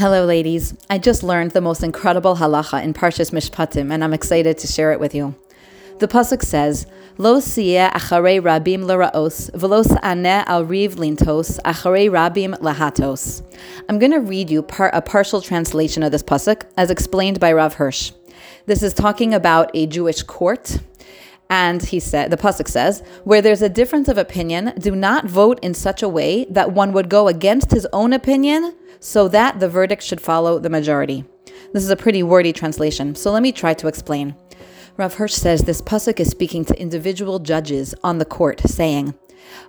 Hello, ladies. I just learned the most incredible halacha in Parshas Mishpatim, and I'm excited to share it with you. The pasuk says, "Lo siyeh acharei rabim leraos, velos ane al riv lintos acharei rabim lahatos." I'm going to read you par- a partial translation of this pasuk, as explained by Rav Hirsch. This is talking about a Jewish court and he said, the pasuk says, where there's a difference of opinion, do not vote in such a way that one would go against his own opinion, so that the verdict should follow the majority. This is a pretty wordy translation, so let me try to explain. Rav Hirsch says this pasuk is speaking to individual judges on the court, saying,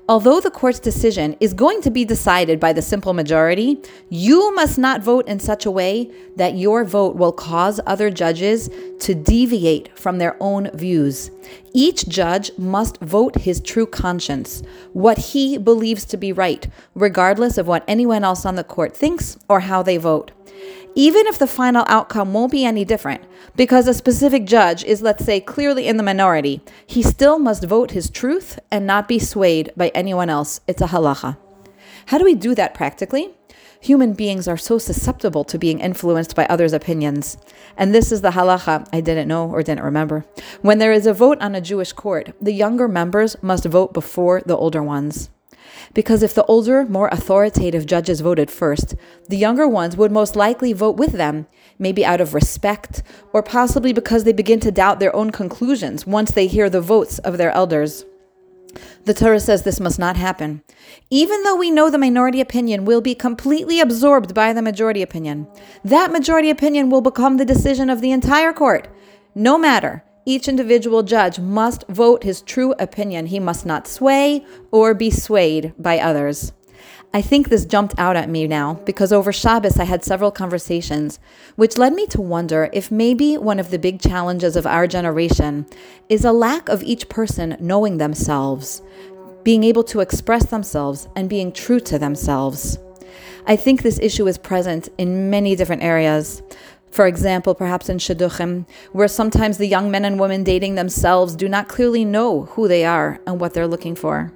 Although the court's decision is going to be decided by the simple majority, you must not vote in such a way that your vote will cause other judges to deviate from their own views. Each judge must vote his true conscience, what he believes to be right, regardless of what anyone else on the court thinks or how they vote even if the final outcome won't be any different, because a specific judge is, let's say, clearly in the minority, he still must vote his truth and not be swayed by anyone else. It's a halacha. How do we do that practically? Human beings are so susceptible to being influenced by others' opinions. And this is the halacha I didn't know or didn't remember. When there is a vote on a Jewish court, the younger members must vote before the older ones. Because if the older, more authoritative judges voted first, the younger ones would most likely vote with them, maybe out of respect, or possibly because they begin to doubt their own conclusions once they hear the votes of their elders. The Torah says this must not happen. Even though we know the minority opinion will be completely absorbed by the majority opinion, that majority opinion will become the decision of the entire court, no matter each individual judge must vote his true opinion. He must not sway or be swayed by others. I think this jumped out at me now because over Shabbos I had several conversations, which led me to wonder if maybe one of the big challenges of our generation is a lack of each person knowing themselves, being able to express themselves, and being true to themselves. I think this issue is present in many different areas. For example, perhaps in Shidduchim, where sometimes the young men and women dating themselves do not clearly know who they are and what they're looking for.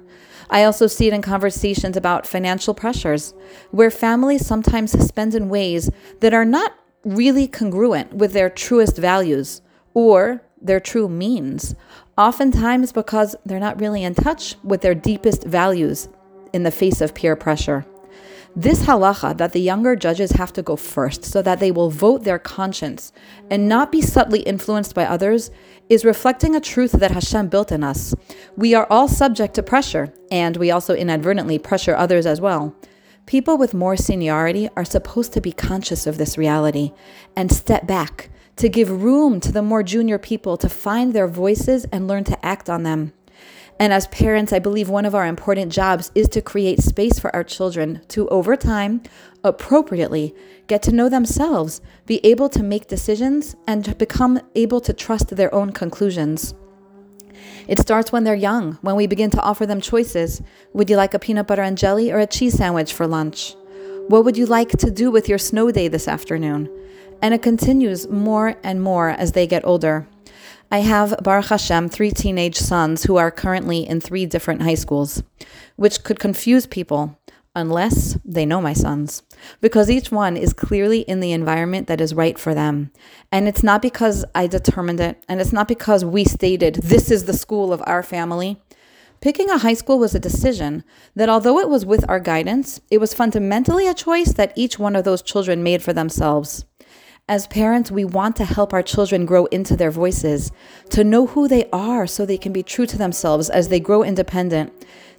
I also see it in conversations about financial pressures, where families sometimes spend in ways that are not really congruent with their truest values or their true means, oftentimes because they're not really in touch with their deepest values in the face of peer pressure. This halacha that the younger judges have to go first so that they will vote their conscience and not be subtly influenced by others is reflecting a truth that Hashem built in us. We are all subject to pressure, and we also inadvertently pressure others as well. People with more seniority are supposed to be conscious of this reality and step back to give room to the more junior people to find their voices and learn to act on them. And as parents, I believe one of our important jobs is to create space for our children to, over time, appropriately get to know themselves, be able to make decisions, and become able to trust their own conclusions. It starts when they're young, when we begin to offer them choices. Would you like a peanut butter and jelly or a cheese sandwich for lunch? What would you like to do with your snow day this afternoon? And it continues more and more as they get older. I have, Baruch Hashem, three teenage sons who are currently in three different high schools, which could confuse people unless they know my sons, because each one is clearly in the environment that is right for them. And it's not because I determined it, and it's not because we stated this is the school of our family. Picking a high school was a decision that, although it was with our guidance, it was fundamentally a choice that each one of those children made for themselves. As parents, we want to help our children grow into their voices, to know who they are so they can be true to themselves as they grow independent.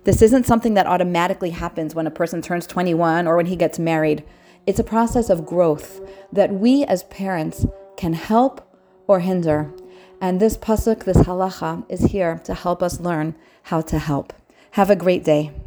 This isn't something that automatically happens when a person turns 21 or when he gets married. It's a process of growth that we as parents can help or hinder. And this pasuk, this halacha, is here to help us learn how to help. Have a great day.